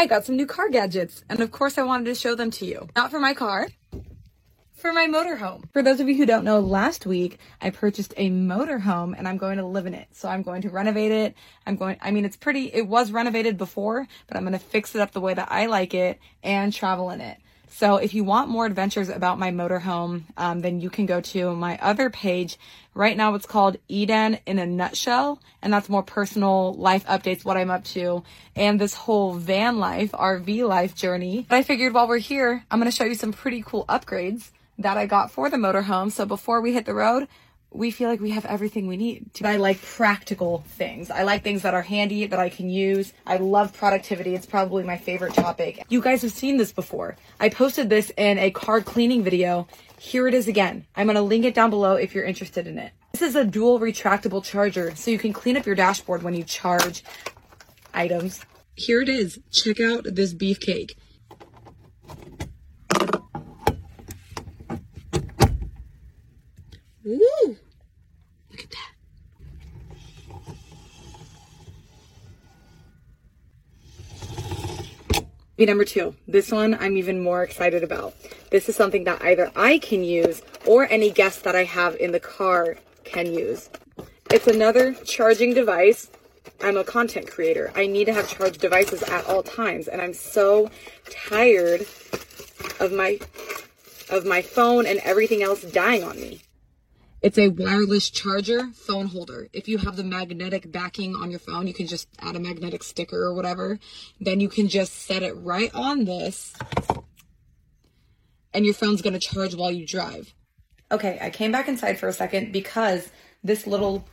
I got some new car gadgets, and of course I wanted to show them to you. Not for my car, for my motorhome. For those of you who don't know, last week I purchased a motorhome and I'm going to live in it. So I'm going to renovate it. I'm going, I mean, it's pretty, it was renovated before, but I'm going to fix it up the way that I like it and travel in it. So if you want more adventures about my motorhome, um, then you can go to my other page. Right now it's called Eden in a nutshell. And that's more personal life updates, what I'm up to and this whole van life, RV life journey. But I figured while we're here, I'm to show you some pretty cool upgrades that I got for the motorhome. So before we hit the road, we feel like we have everything we need. To- I like practical things. I like things that are handy that I can use. I love productivity. It's probably my favorite topic. You guys have seen this before. I posted this in a car cleaning video. Here it is again. I'm going to link it down below if you're interested in it. This is a dual retractable charger so you can clean up your dashboard when you charge items. Here it is. Check out this beefcake. Woo! Look at that. Be number two. This one I'm even more excited about. This is something that either I can use or any guest that I have in the car can use. It's another charging device. I'm a content creator. I need to have charged devices at all times and I'm so tired of my of my phone and everything else dying on me. It's a wireless charger phone holder. If you have the magnetic backing on your phone, you can just add a magnetic sticker or whatever. Then you can just set it right on this and your phone's going to charge while you drive. Okay, I came back inside for a second because this little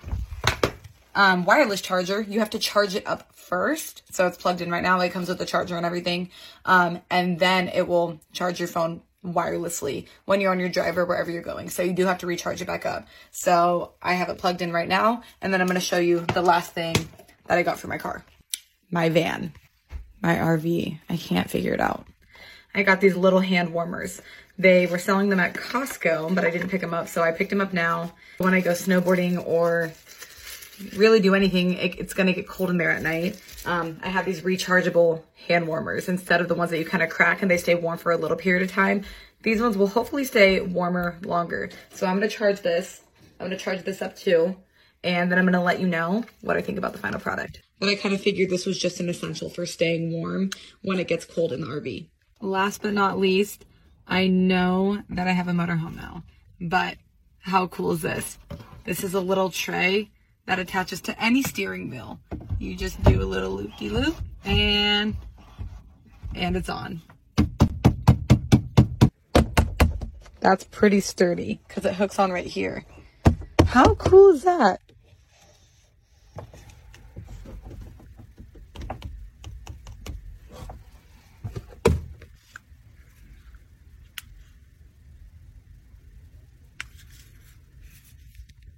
um, wireless charger, you have to charge it up first. So it's plugged in right now. It comes with the charger and everything. Um, and then it will charge your phone wirelessly when you're on your drive or wherever you're going. So you do have to recharge it back up. So I have it plugged in right now. And then I'm going to show you the last thing that I got for my car. My van, my RV. I can't figure it out. I got these little hand warmers. They were selling them at Costco, but I didn't pick them up. So I picked them up now. When I go snowboarding or really do anything, it, it's going to get cold in there at night. Um, I have these rechargeable hand warmers instead of the ones that you kind of crack and they stay warm for a little period of time. These ones will hopefully stay warmer longer. So I'm going to charge this. I'm going to charge this up too. And then I'm going to let you know what I think about the final product. But I kind of figured this was just an essential for staying warm when it gets cold in the RV. Last but not least, I know that I have a motorhome now, but how cool is this? This is a little tray that attaches to any steering wheel. You just do a little loop-de-loop and, and it's on. That's pretty sturdy because it hooks on right here. How cool is that?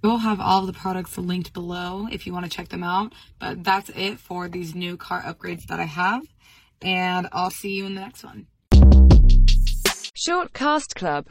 We'll have all of the products linked below if you want to check them out. But that's it for these new car upgrades that I have. And I'll see you in the next one. Short Cast Club